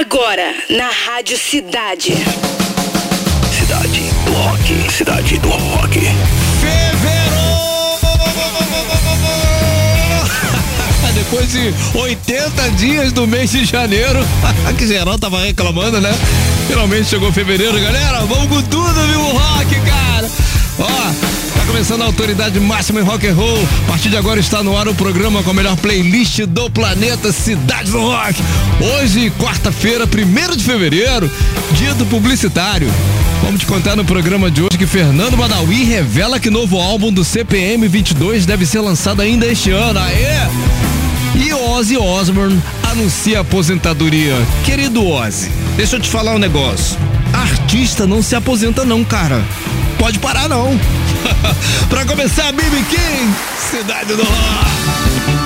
Agora, na Rádio Cidade. Cidade do Rock. Cidade do Rock. Depois de 80 dias do mês de janeiro, que geral tava reclamando, né? Finalmente chegou fevereiro, galera. Vamos com tudo, viu? O rock, cara. Ó, começando a autoridade máxima em rock and roll. A partir de agora está no ar o programa com a melhor playlist do planeta Cidade do Rock. Hoje, quarta-feira, primeiro de fevereiro, dia do publicitário. Vamos te contar no programa de hoje que Fernando Badawi revela que novo álbum do CPM 22 deve ser lançado ainda este ano. Aê! E Ozzy Osbourne anuncia aposentadoria. Querido Ozzy, deixa eu te falar um negócio. Artista não se aposenta não, cara. Pode parar não. pra começar, BB King, Cidade do Rock.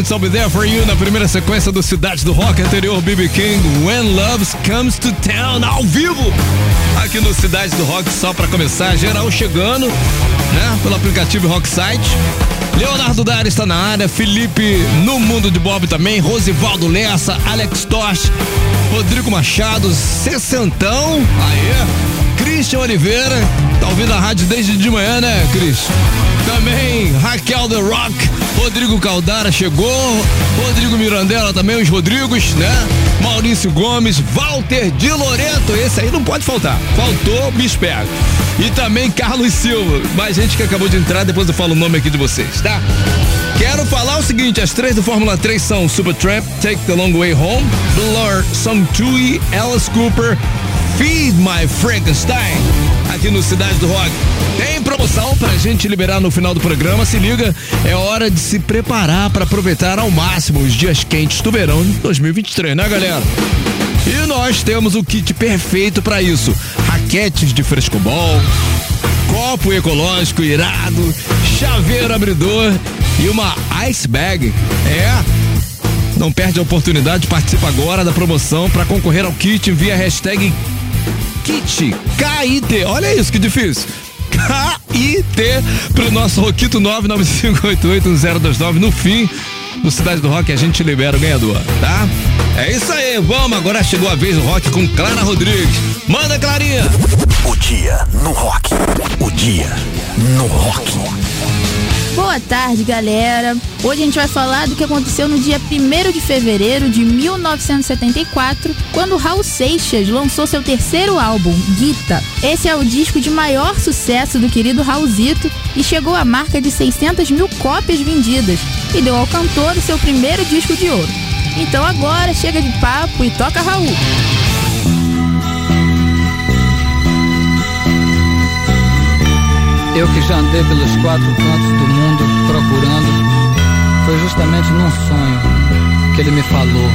Rembrandts I'll Be There For You na primeira sequência do Cidade do Rock anterior, BB King, When Love Comes to Town, ao vivo, aqui no Cidade do Rock, só para começar, geral chegando, né, pelo aplicativo Rock Site. Leonardo Dari está na área, Felipe no Mundo de Bob também, Rosivaldo Lessa, Alex Tosh, Rodrigo Machado, Sessentão, aí, Christian Oliveira, tá ouvindo a rádio desde de manhã, né, Cris? Também Raquel The Rock, Rodrigo Caldara chegou, Rodrigo Mirandela também, os Rodrigos, né? Maurício Gomes, Walter de Loreto, esse aí não pode faltar. Faltou, me pega. E também Carlos Silva, mais gente que acabou de entrar, depois eu falo o nome aqui de vocês, tá? Quero falar o seguinte, as três do Fórmula 3 são Supertramp, Take the Long Way Home, Blur, Song Tui, Alice Cooper, Feed My Frankenstein, aqui no Cidade do Rock. Tem promoção pra gente liberar no final do programa, se liga, é hora de se preparar para aproveitar ao máximo os dias quentes do verão de 2023, né galera? E nós temos o kit perfeito para isso: raquetes de frescobol, copo ecológico irado, chaveiro abridor e uma ice bag. É. Não perde a oportunidade, participa agora da promoção para concorrer ao kit via hashtag KIT, K-I-T. Olha isso que difícil. K-I-T pro nosso Roquito 995881029 no fim do Cidade do Rock a gente libera o ganhador, tá? É isso aí, vamos, agora chegou a vez do rock com Clara Rodrigues. Manda, Clarinha! O dia no rock. O dia no rock. Boa tarde, galera. Hoje a gente vai falar do que aconteceu no dia 1 de fevereiro de 1974, quando Raul Seixas lançou seu terceiro álbum, Guita. Esse é o disco de maior sucesso do querido Raulzito e chegou à marca de 600 mil cópias vendidas e deu ao cantor o seu primeiro disco de ouro. Então agora chega de papo e toca Raul. Eu que já andei pelos quatro cantos do mundo procurando, foi justamente num sonho que ele me falou.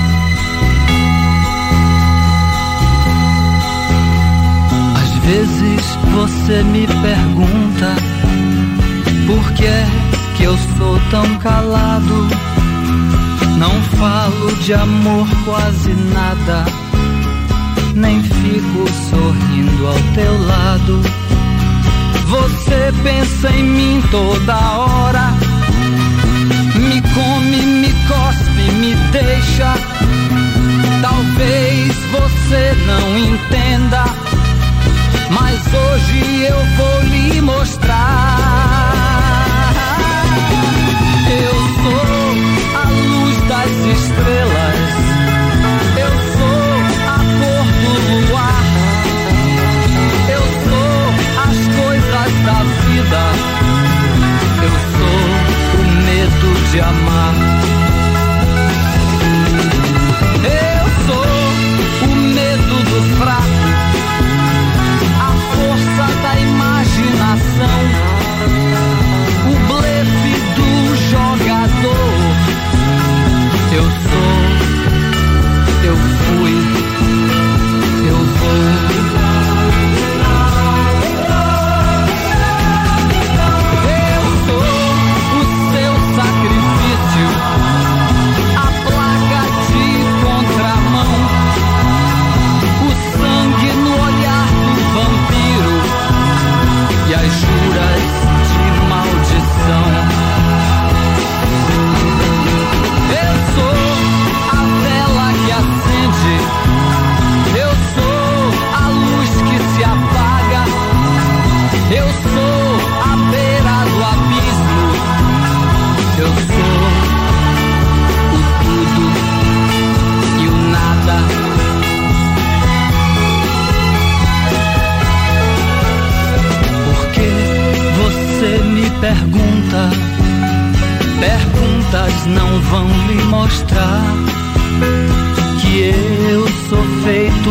Às vezes você me pergunta por que é que eu sou tão calado. Não falo de amor quase nada, nem fico sorrindo ao teu lado. Você pensa em mim toda hora,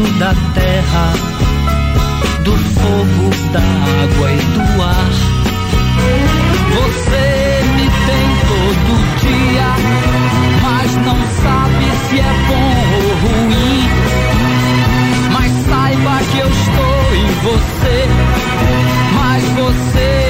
da terra, do fogo, da água e do ar. Você me tem todo dia, mas não sabe se é bom ou ruim. Mas saiba que eu estou em você, mas você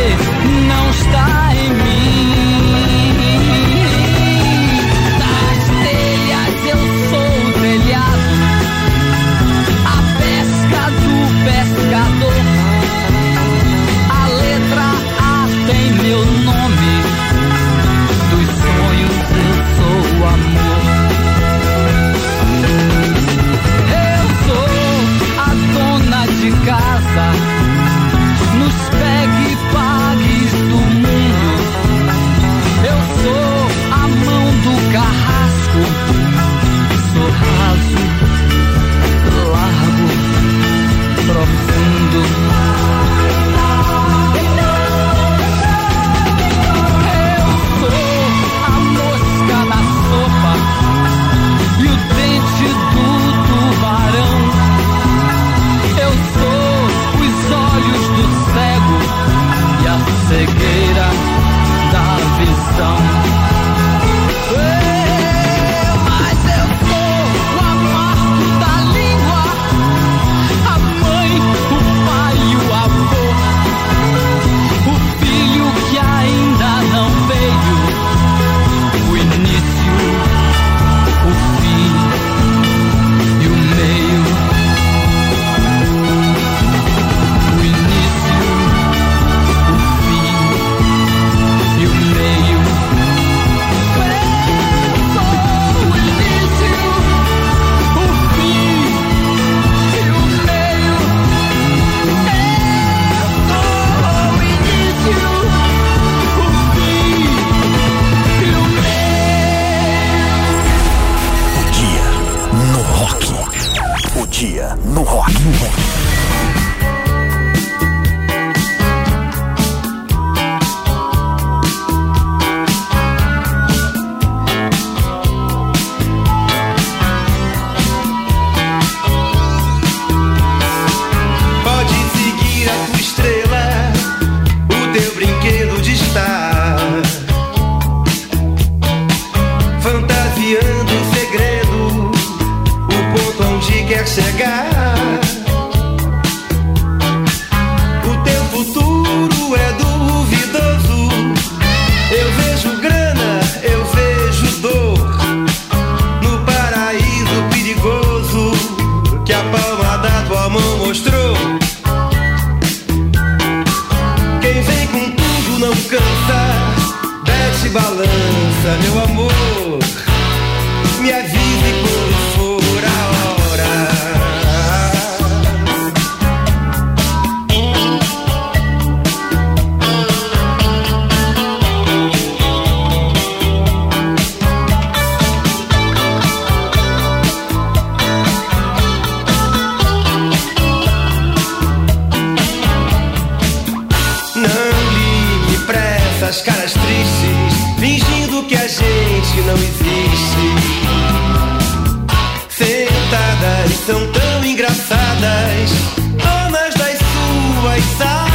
são tão engraçadas, donas das suas salas.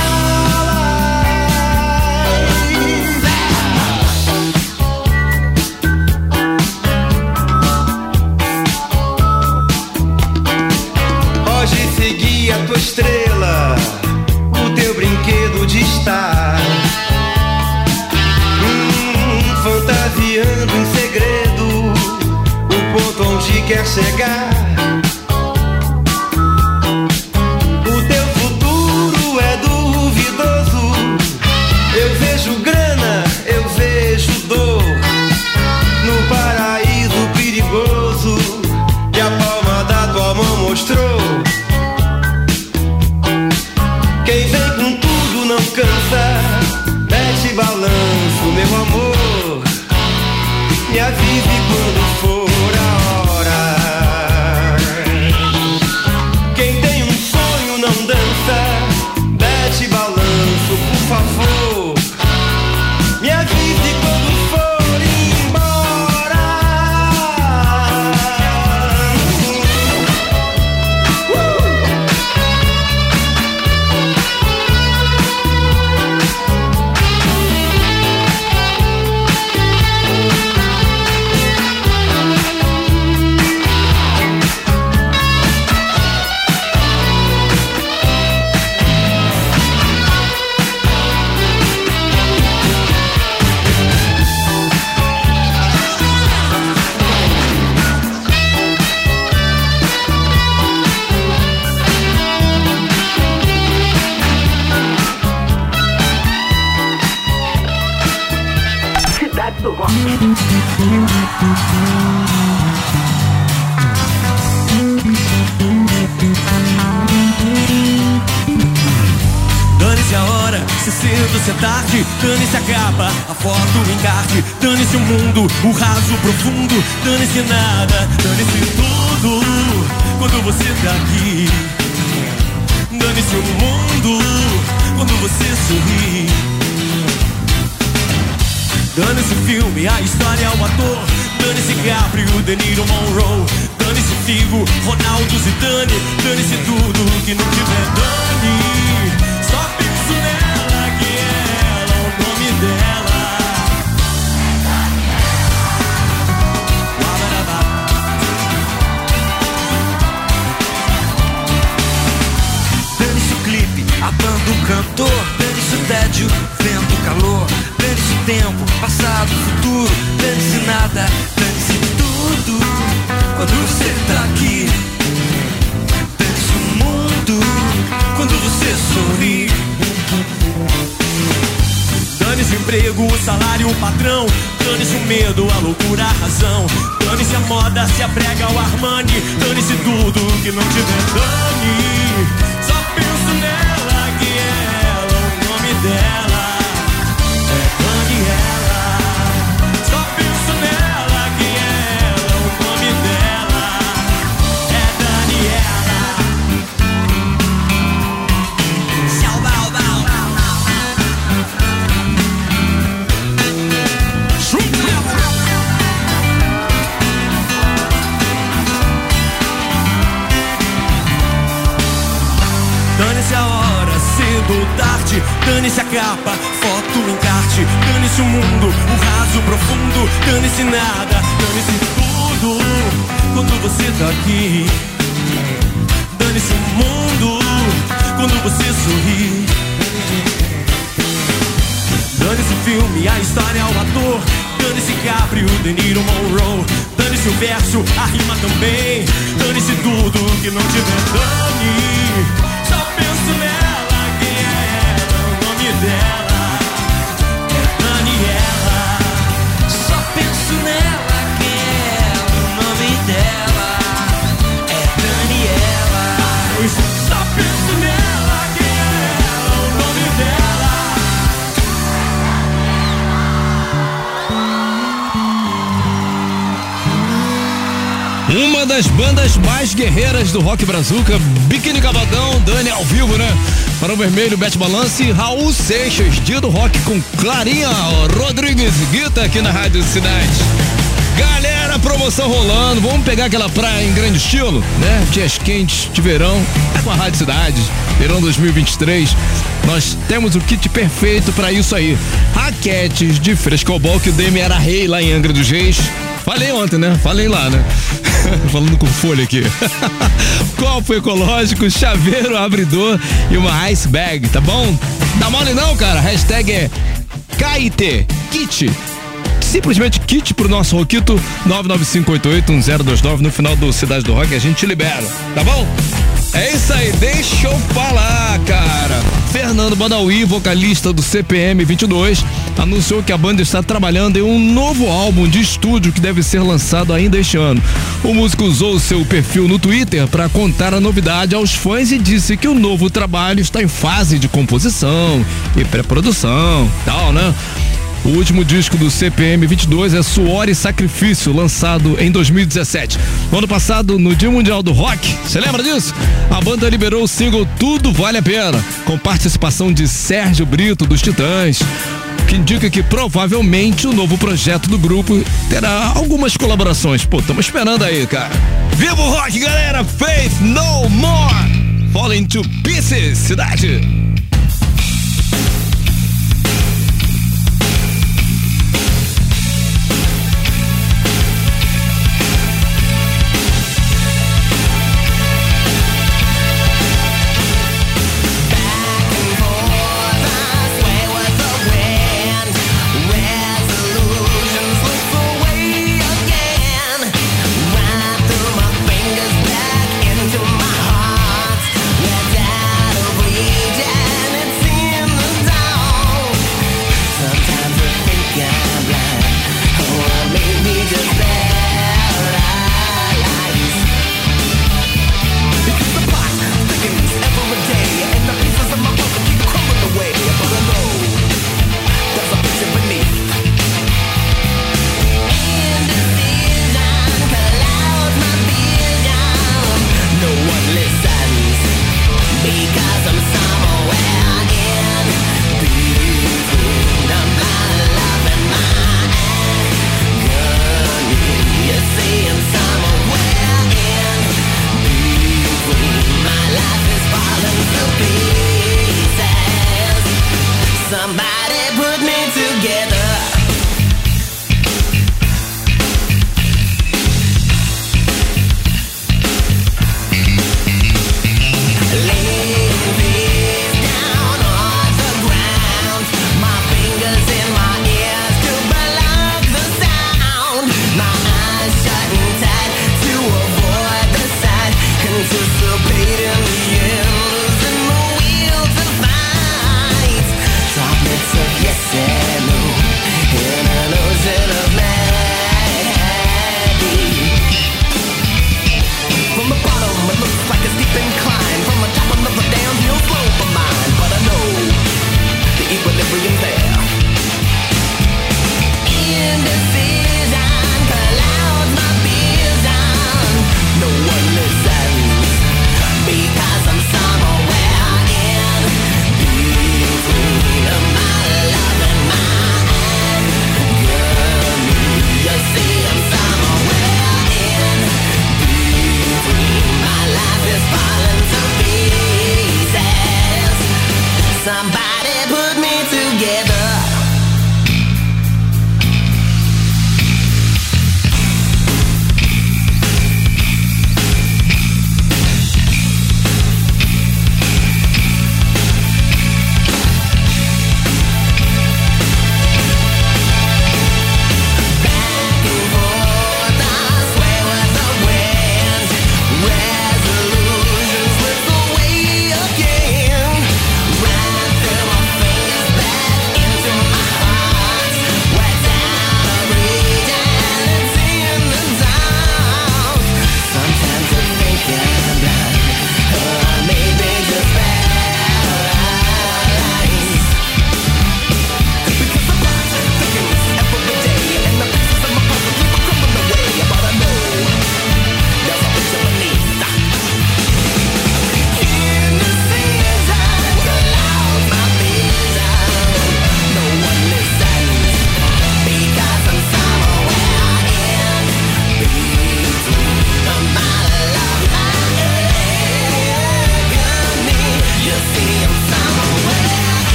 Pode seguir a tua estrela, o teu brinquedo de estar. Hum, fantasiando em segredo, o ponto onde quer chegar. Dane-se a hora, se cedo, se é tarde Dane-se a capa, a foto, o encarte Dane-se o mundo, o raso, profundo Dane-se nada, dane-se tudo. Quando você tá aqui Dane-se o mundo Quando você sorri Dane-se filme, a história, o ator. Dane-se Gabriel, De Niro, Monroe. Dane-se Figo, Ronaldo, Zidane. Dane-se tudo que não tiver dane Só penso nela, que ela, o nome dela. Dane-se o clipe, a banda, o cantor. Dane-se o tédio, vento, o calor tempo, passado, futuro Dane-se nada, dane-se tudo. Quando você tá aqui Dane-se o mundo. Quando você sorri Dane-se o emprego, o salário, o patrão. Dane-se o medo, a loucura, a razão. Dane-se a moda, se a prega, o Armani. Dane-se tudo que não tiver dane. Só penso nela, tarde. Dane-se a capa, foto, encarte. Dane-se o mundo, o raso profundo. Dane-se nada, dane-se tudo. Quando você tá aqui, dane-se o mundo. Quando você sorri. Dane-se o filme, a história, o ator. Dane-se Caprio, De Niro, Monroe. Dane-se o verso, a rima também. Dane-se tudo que não tiver dane. O das bandas mais guerreiras do rock brazuca, Biquíni Cavadão, Dani ao vivo, né? Para o Vermelho, Bete Balance, Raul Seixas, dia do rock com Clarinha Rodrigues, Guita aqui na Rádio Cidade. Galera, promoção rolando, vamos pegar aquela praia em grande estilo, né? Dias quentes de verão, é com a Rádio Cidade, verão 2023. Nós temos o kit perfeito para isso aí. Raquetes de frescobol que o Demi era rei lá em Angra dos Reis. Falei ontem, né? Falei lá, né? Falando com folha aqui. Copo ecológico, chaveiro, abridor e uma ice bag, tá bom? Dá mole não, cara. Hashtag é KIT, kit. Simplesmente kit pro nosso Roquito 995881029 no final do Cidade do Rock. A gente libera, tá bom? É isso aí, deixa eu falar, cara. Fernando Badawi, vocalista do CPM 22, anunciou que a banda está trabalhando em um novo álbum de estúdio que deve ser lançado ainda este ano. O músico usou seu perfil no Twitter para contar a novidade aos fãs e disse que o novo trabalho está em fase de composição e pré-produção, tal, né? O último disco do CPM 22 é Suor e Sacrifício, lançado em 2017. No ano passado, no Dia Mundial do Rock, você lembra disso? A banda liberou o single Tudo Vale a Pena, com participação de Sérgio Brito dos Titãs. Que indica que provavelmente o novo projeto do grupo terá algumas colaborações. Pô, estamos esperando aí, cara. Viva o rock, galera! Faith No More! Falling to Pieces, cidade!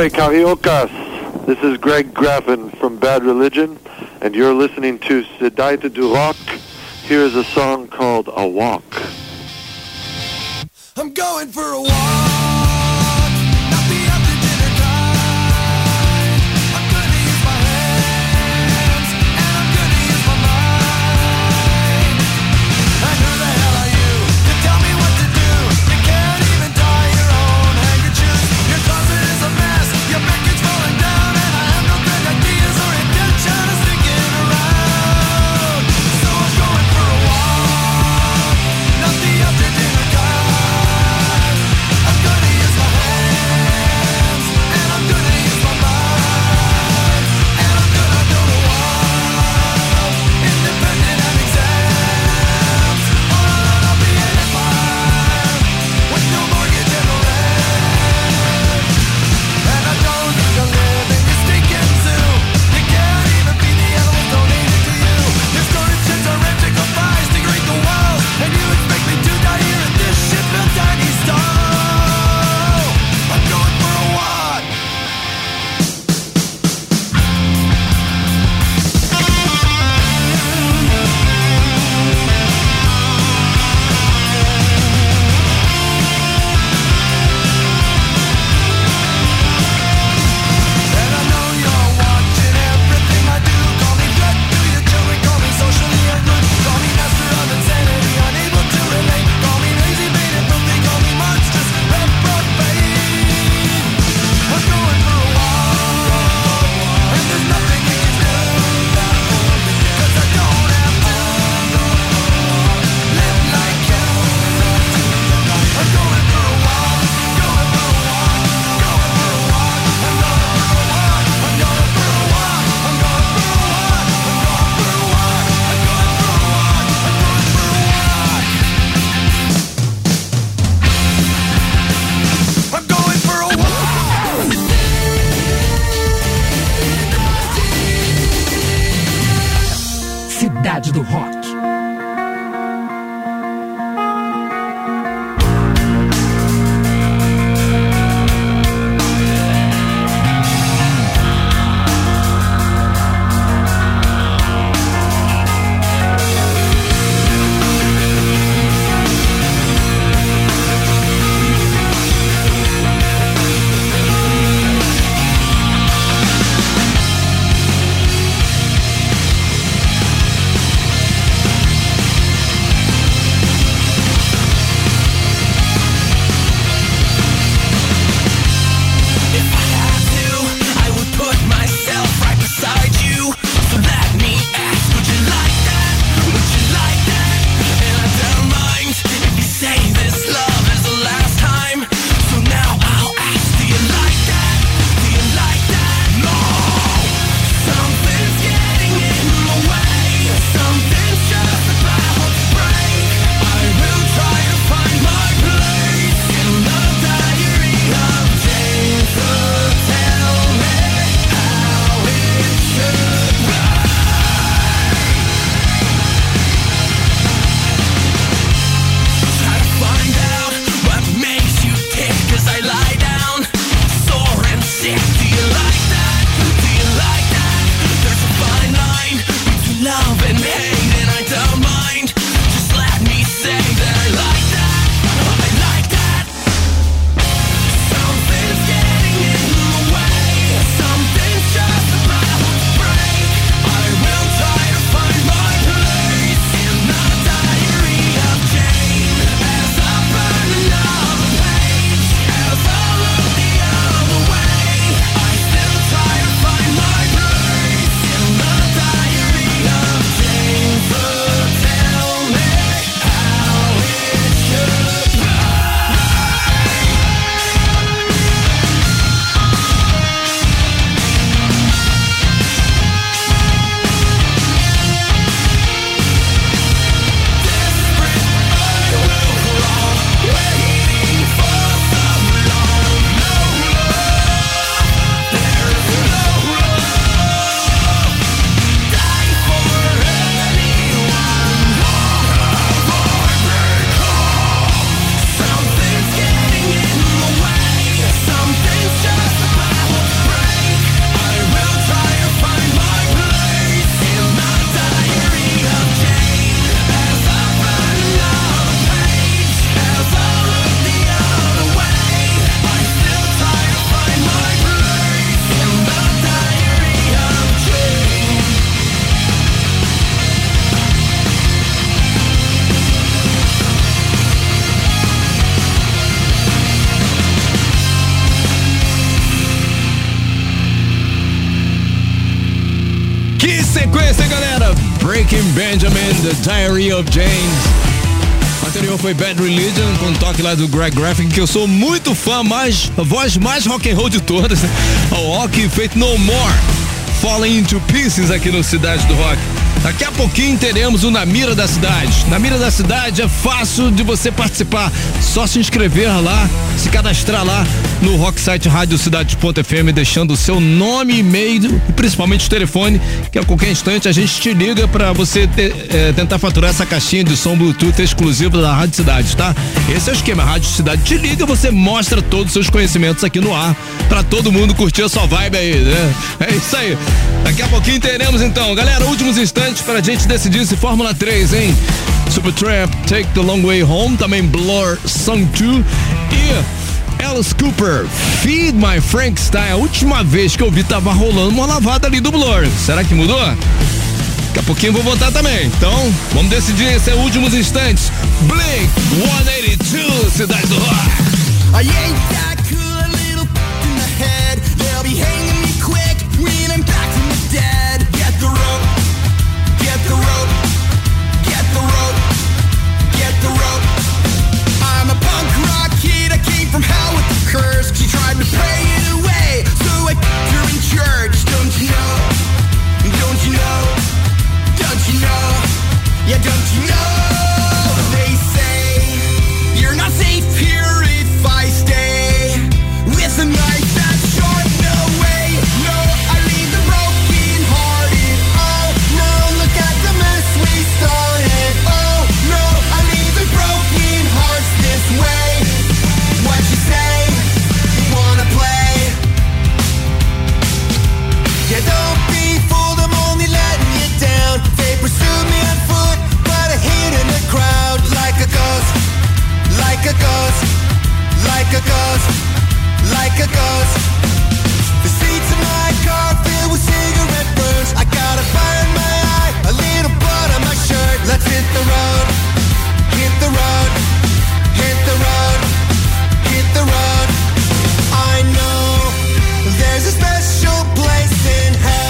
Hey, Cariocas. This is Greg Graffin from Bad Religion, and you're listening to Sedaita du Rock. Here is a song called A Walk. I'm going for a walk. Of James. Anterior foi Bad Religion, com um toque lá do Greg Graffin, que eu sou muito fã, mais, a voz mais rock and roll de todas. O rock feito No More, Falling into Pieces aqui no Cidade do Rock. Daqui a pouquinho teremos o Na Mira da Cidade. Na Mira da Cidade é fácil de você participar. Só se inscrever lá, se cadastrar lá no Rocksite Rádio Cidade.fm, deixando o seu nome, e-mail e principalmente o telefone, que a qualquer instante a gente te liga para você é, tentar faturar essa caixinha de som Bluetooth exclusiva da Rádio Cidade, tá? Esse é o esquema. A Rádio Cidade te liga, você mostra todos os seus conhecimentos aqui no ar para todo mundo curtir a sua vibe aí, né? É isso aí. Daqui a pouquinho teremos então, galera, últimos instantes para a gente decidir se Fórmula 3, hein? Supertramp, Take the Long Way Home, também Blur, Song 2 e Alice Cooper, Feed My Frankenstein. A última vez que eu vi tava rolando uma lavada ali do Blur. Será que mudou? Daqui a pouquinho vou votar também. Então, vamos decidir esses últimos instantes. Blink 182, Cidade do Rock. To pray it away, so I her in church. Don't you know? Don't you know? Don't you know? Yeah, don't like a ghost, like a ghost. The seats of my car filled with cigarette burns. I got a fire in my eye, a little blood on my shirt. Let's hit the road, hit the road, hit the road, hit the road. I know there's a special place in hell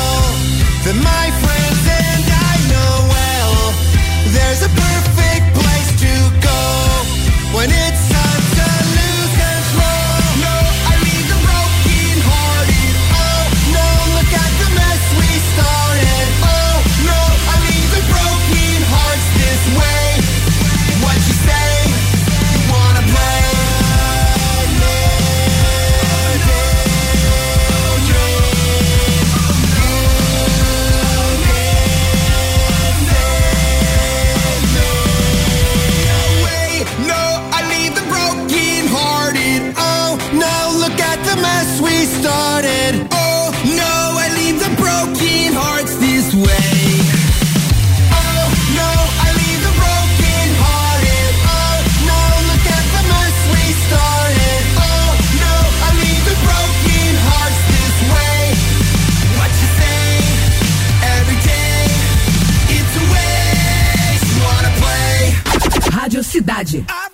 Cidade. I've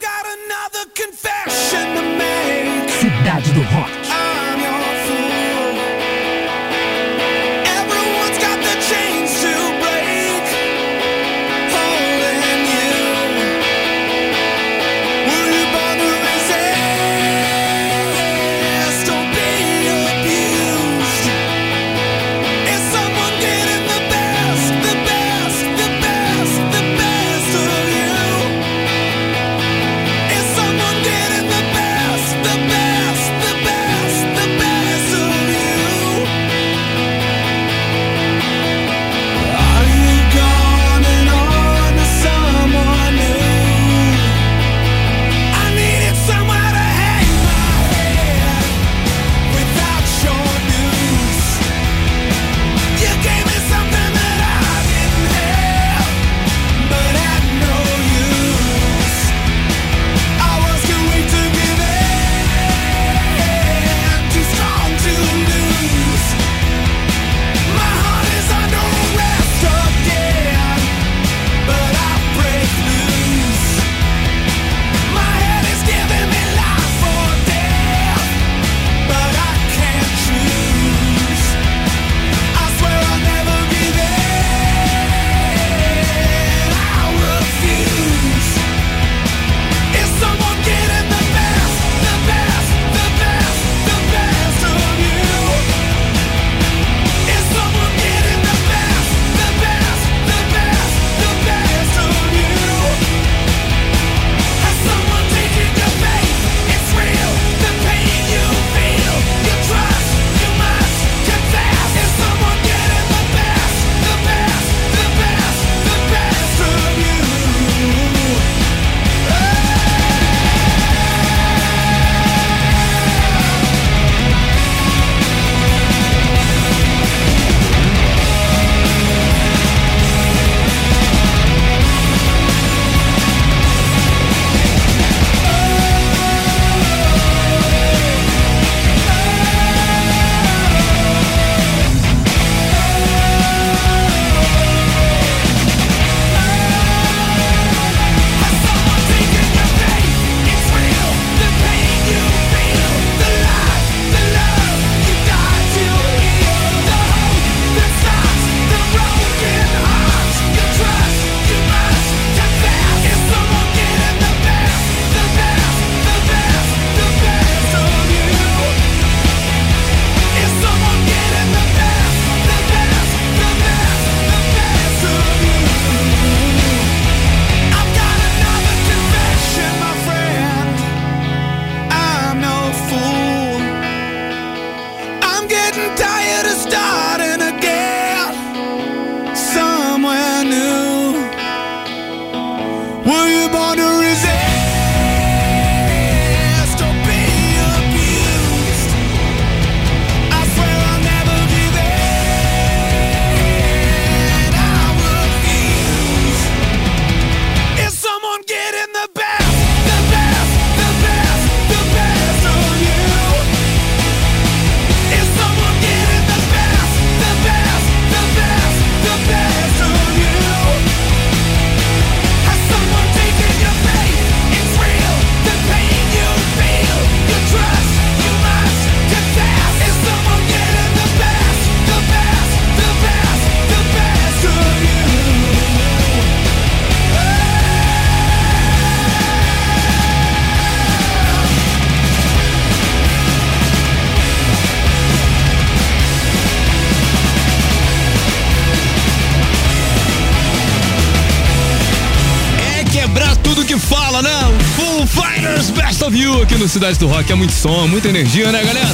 You aqui no Cidade do Rock. É muito som, muita energia, né, galera?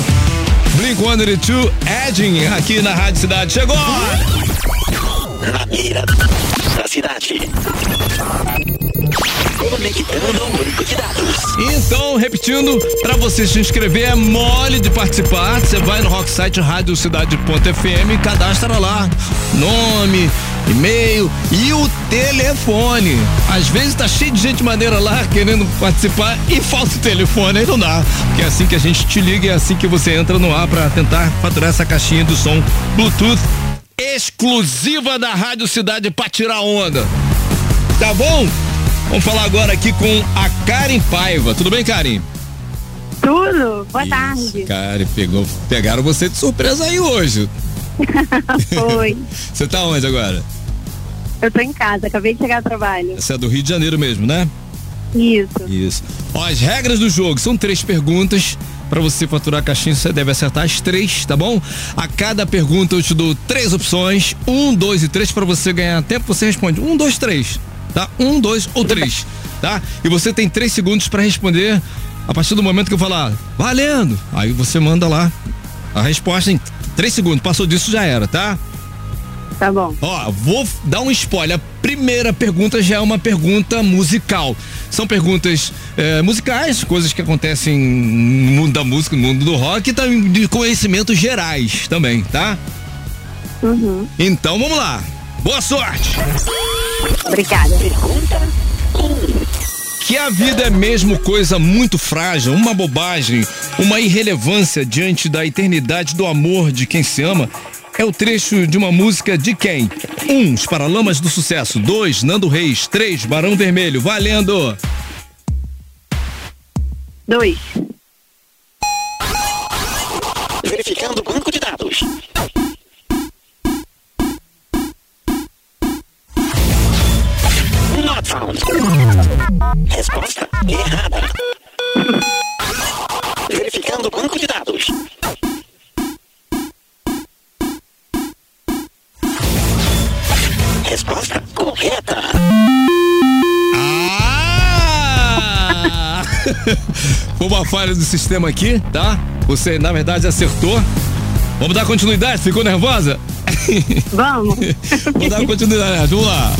Blink 182 Edging aqui na Rádio Cidade. Chegou! Na mira da cidade. Conectando banco de dados. Então, repetindo, pra você se inscrever é mole de participar. Você vai no Rocksite Rádio Cidade.fm e cadastra lá nome, e-mail e o telefone. Às vezes tá cheio de gente maneira lá querendo participar e falta o telefone, aí não dá. Porque é assim que a gente te liga é assim que você entra no ar pra tentar faturar essa caixinha do som Bluetooth exclusiva da Rádio Cidade pra tirar onda. Tá bom? Vamos falar agora aqui com a Karen Paiva. Tudo bem, Karen? Tudo, boa tarde. Karen, pegou, pegaram você de surpresa aí hoje. Foi. Você tá onde agora? Eu tô em casa, acabei de chegar do trabalho. Você é do Rio de Janeiro mesmo, né? Isso. Isso. Ó, as regras do jogo são três perguntas. Pra você faturar a caixinha, você deve acertar as três, tá bom? A cada pergunta eu te dou três opções: um, dois e três. Pra você ganhar tempo, você responde um, dois, três. Tá? Um, dois ou três. Tá? E você tem três segundos pra responder a partir do momento que eu falar, valendo! Aí você manda lá a resposta em três segundos. Passou disso, já era, tá? Tá bom. Ó, vou dar um spoiler. A primeira pergunta já é uma pergunta musical. São perguntas eh, musicais, coisas que acontecem no mundo da música, no mundo do rock e também de conhecimentos gerais também, tá? Uhum. Então vamos lá. Boa sorte! Obrigada. Que a vida é mesmo coisa muito frágil, uma bobagem, uma irrelevância diante da eternidade do amor de quem se ama. É o trecho de uma música de quem? Um, Os Paralamas do Sucesso. Dois, Nando Reis. Três, Barão Vermelho. Valendo! Dois. Verificando o banco de dados. Resposta errada. Verificando o banco de dados. Resposta correta. Ah! Foi uma falha do sistema aqui, tá? Você, na verdade, acertou. Vamos dar continuidade? Ficou nervosa? Vamos. Vamos dar continuidade, vamos lá.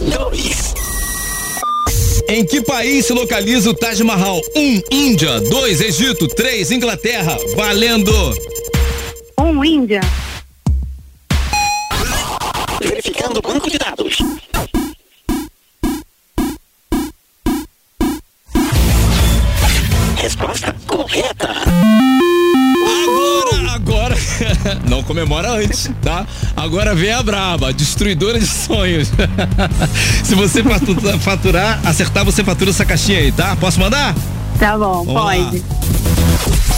2. Em que país se localiza o Taj Mahal? 1. Um, Índia. 2. Egito. 3. Inglaterra. Valendo! Um, Índia. Verificando o banco de dados. Resposta correta. Não comemora antes, tá? Agora vem a braba, destruidora de sonhos. Se você fatu- faturar, acertar, você fatura essa caixinha aí, tá? Posso mandar? Tá bom, Vamos lá. pode.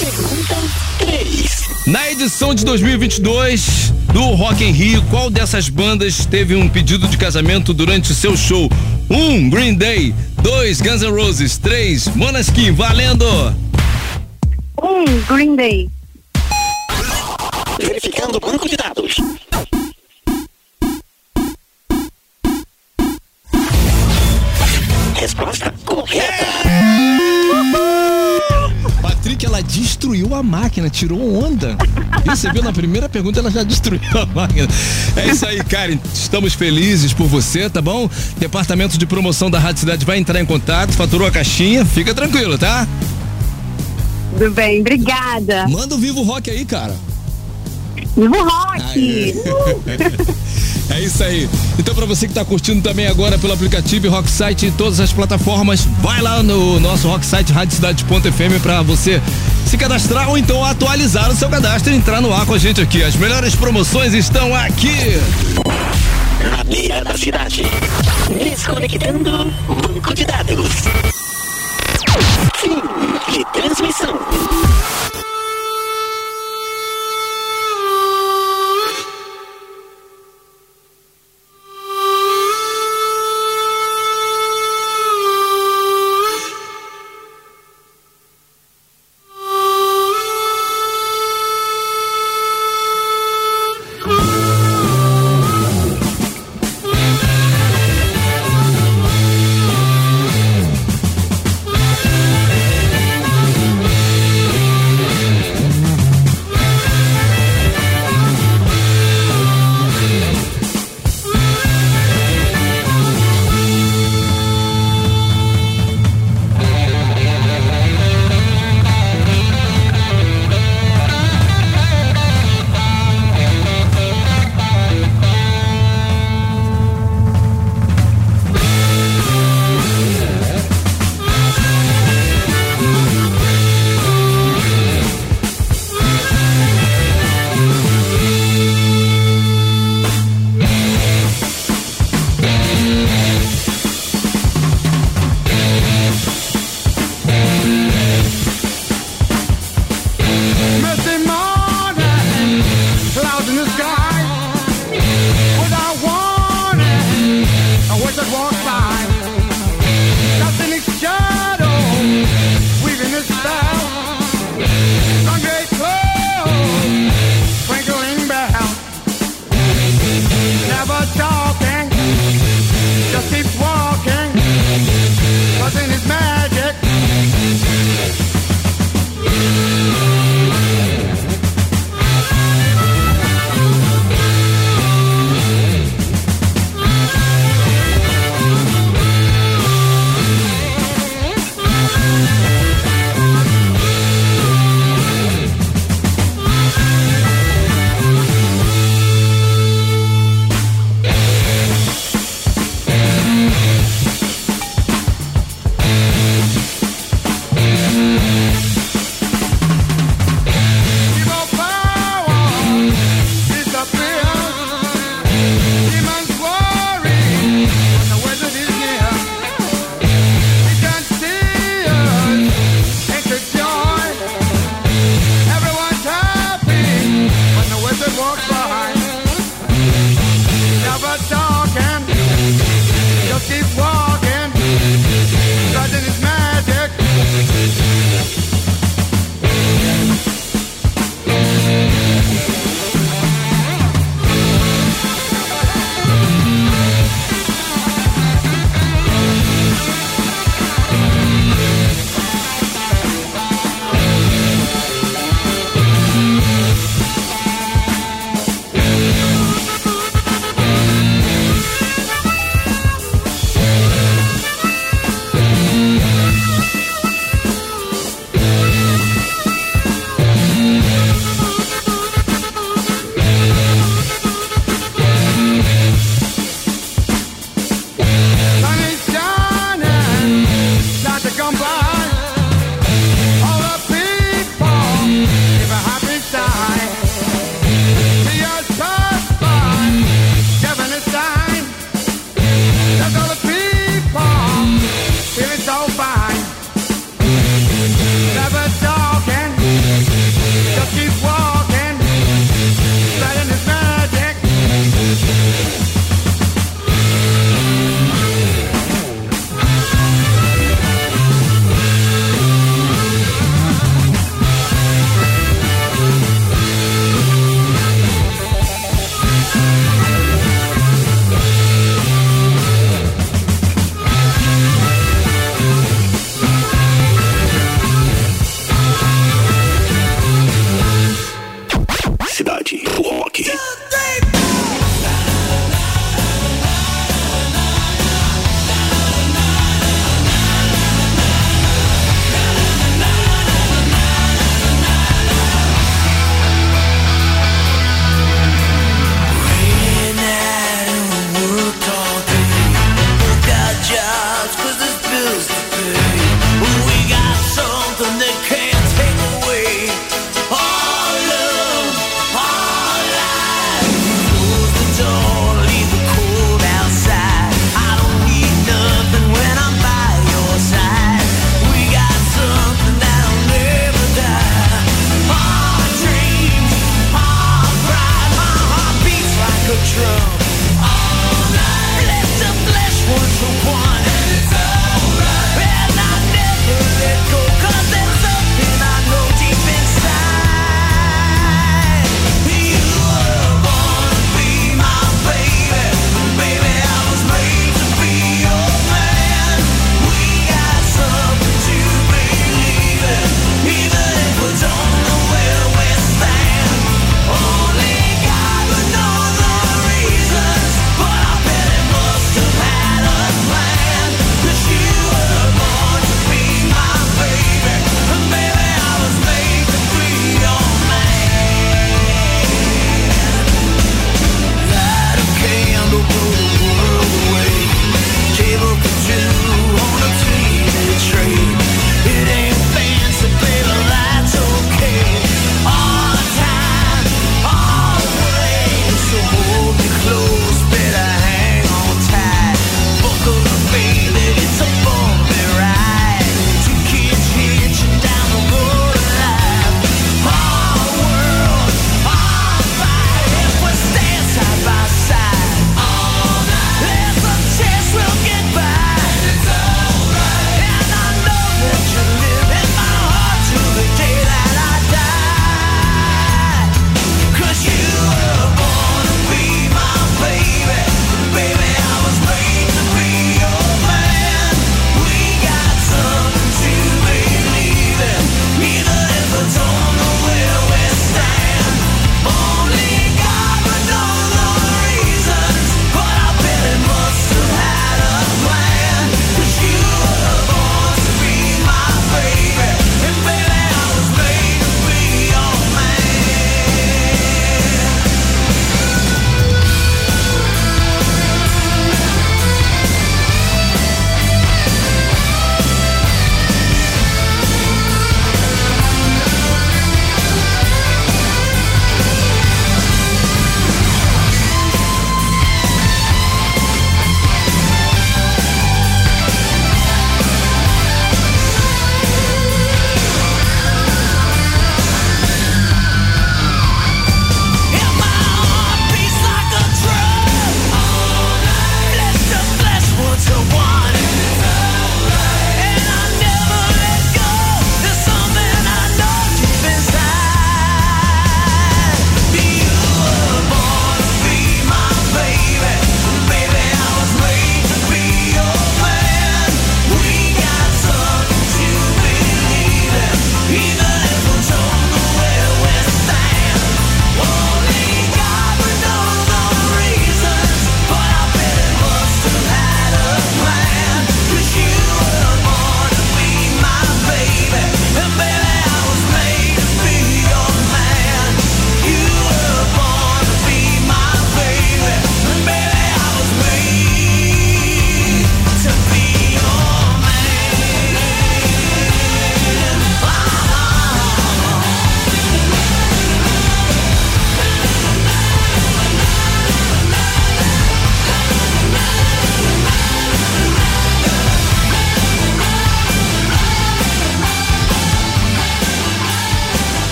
Pergunta 3. Na edição de 2022 do Rock in Rio, qual dessas bandas teve um pedido de casamento durante o seu show? 1. Um, Green Day. 2. Guns N' Roses. 3. Monaskin. Valendo! Um, Green Day. Verificando o banco de dados. Resposta correta. Patrick, ela destruiu a máquina, tirou onda. E você viu na primeira pergunta, ela já destruiu a máquina. É isso aí, Karen. Estamos felizes por você, tá bom? Departamento de promoção da Rádio Cidade vai entrar em contato, faturou a caixinha, fica tranquilo, tá? Tudo bem, obrigada. Manda o Vivo Rock aí, cara. Vivo Rock! É isso aí. Então, pra você que tá curtindo também agora pelo aplicativo Rock Site e todas as plataformas, vai lá no nosso Rock Site radiocidade.fm pra você se cadastrar ou então atualizar o seu cadastro e entrar no ar com a gente aqui. As melhores promoções estão aqui. Na beira da cidade. Desconectando banco de dados. Fim de transmissão.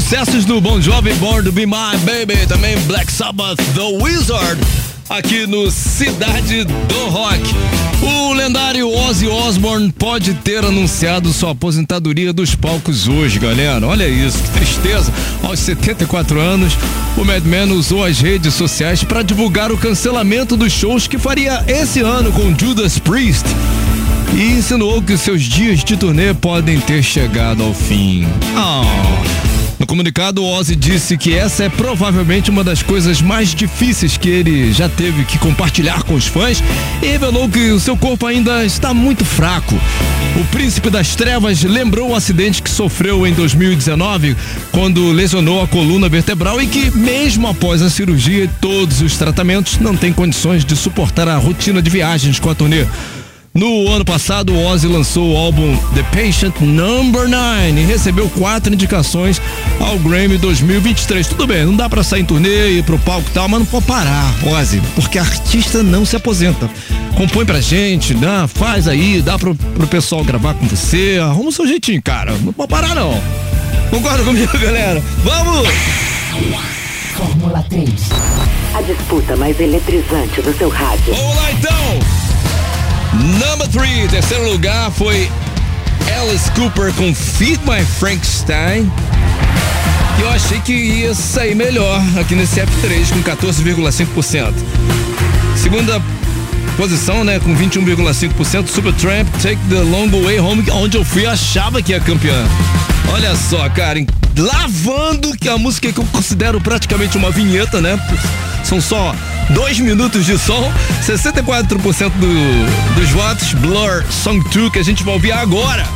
Sucessos do Bon Jovi, Born to Be My Baby, também Black Sabbath, The Wizard, aqui no Cidade do Rock. O lendário Ozzy Osbourne pode ter anunciado sua aposentadoria dos palcos hoje, galera. Olha isso, que tristeza. Aos 74 anos, o Madman usou as redes sociais para divulgar o cancelamento dos shows que faria esse ano com Judas Priest e insinuou que seus dias de turnê podem ter chegado ao fim. Oh. Comunicado, Ozzy disse que essa é provavelmente uma das coisas mais difíceis que ele já teve que compartilhar com os fãs e revelou que o seu corpo ainda está muito fraco. O príncipe das trevas lembrou o acidente que sofreu em 2019, quando lesionou a coluna vertebral e que, mesmo após a cirurgia e todos os tratamentos, não tem condições de suportar a rotina de viagens com a turnê. No ano passado, o Ozzy lançou o álbum The Patient Number 9 e recebeu quatro indicações ao Grammy 2023. Tudo bem, não dá pra sair em turnê, ir pro palco e tal, mas não pode parar, Ozzy, porque artista não se aposenta. Compõe pra gente, né? faz aí, dá pro, pro pessoal gravar com você, arruma o seu jeitinho, cara. Não pode parar, não. Concorda comigo, galera? Vamos! Fórmula 3. A disputa mais eletrizante do seu rádio. Vamos lá então! Number 3, terceiro lugar foi Alice Cooper com Feed My Frankenstein. E eu achei que ia sair melhor aqui nesse F3 com 14,5%. Segunda posição, né, com 21,5%, Supertramp Take the Long Way Home, onde eu fui achava que ia campeã. Olha só, cara, lavando que a música que eu considero praticamente uma vinheta, né? São só dois minutos de som, 64% do, dos votos, Blur Song 2, que a gente vai ouvir agora.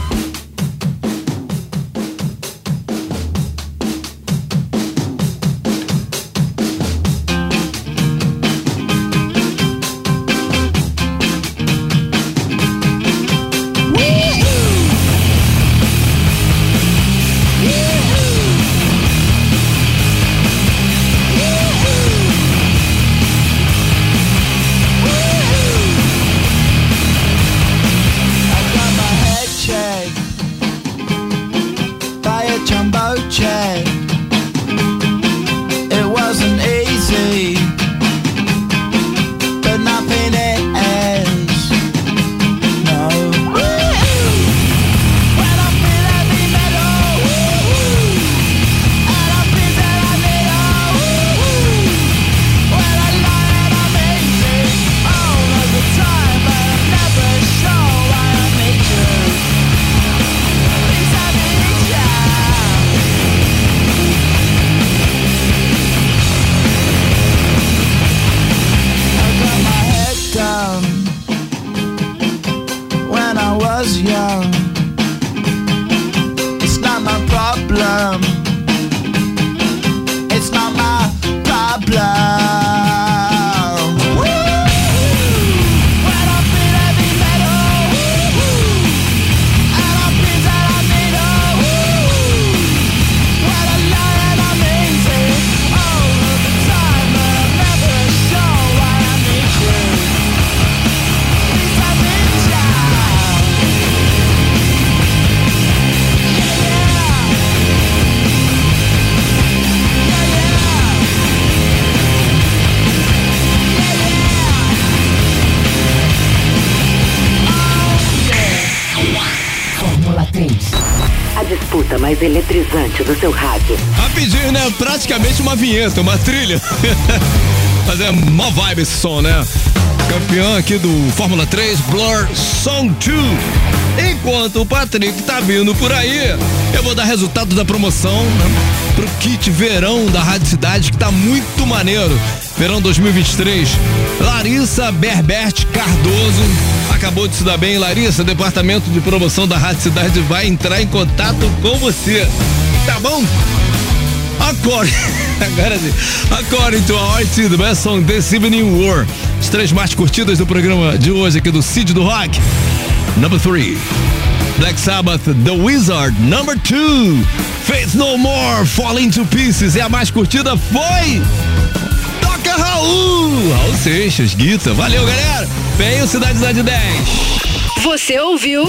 was young. Mais eletrizante do seu rádio. Rapidinho, né? Praticamente uma vinheta, uma trilha. Mas é mó vibe esse som, né? Campeão aqui do Fórmula 3, Blur Song 2. Enquanto o Patrick tá vindo por aí, eu vou dar resultado da promoção né, pro kit verão da Rádio Cidade, que tá muito maneiro. Verão 2023. Larissa Berbert Cardoso acabou de se dar bem. Larissa, departamento de promoção da Rádio Cidade vai entrar em contato com você. Tá bom? According, agora sim. According to our IT, the best song this evening war. As três mais curtidas do programa de hoje aqui do Cid do Rock. Number three. Black Sabbath, The Wizard. Number two. Faith No More, Falling to Pieces. E a mais curtida foi. Toca Raul. Raul Seixas, Guita. Valeu, galera. Vem o Cidade da 10. Você ouviu?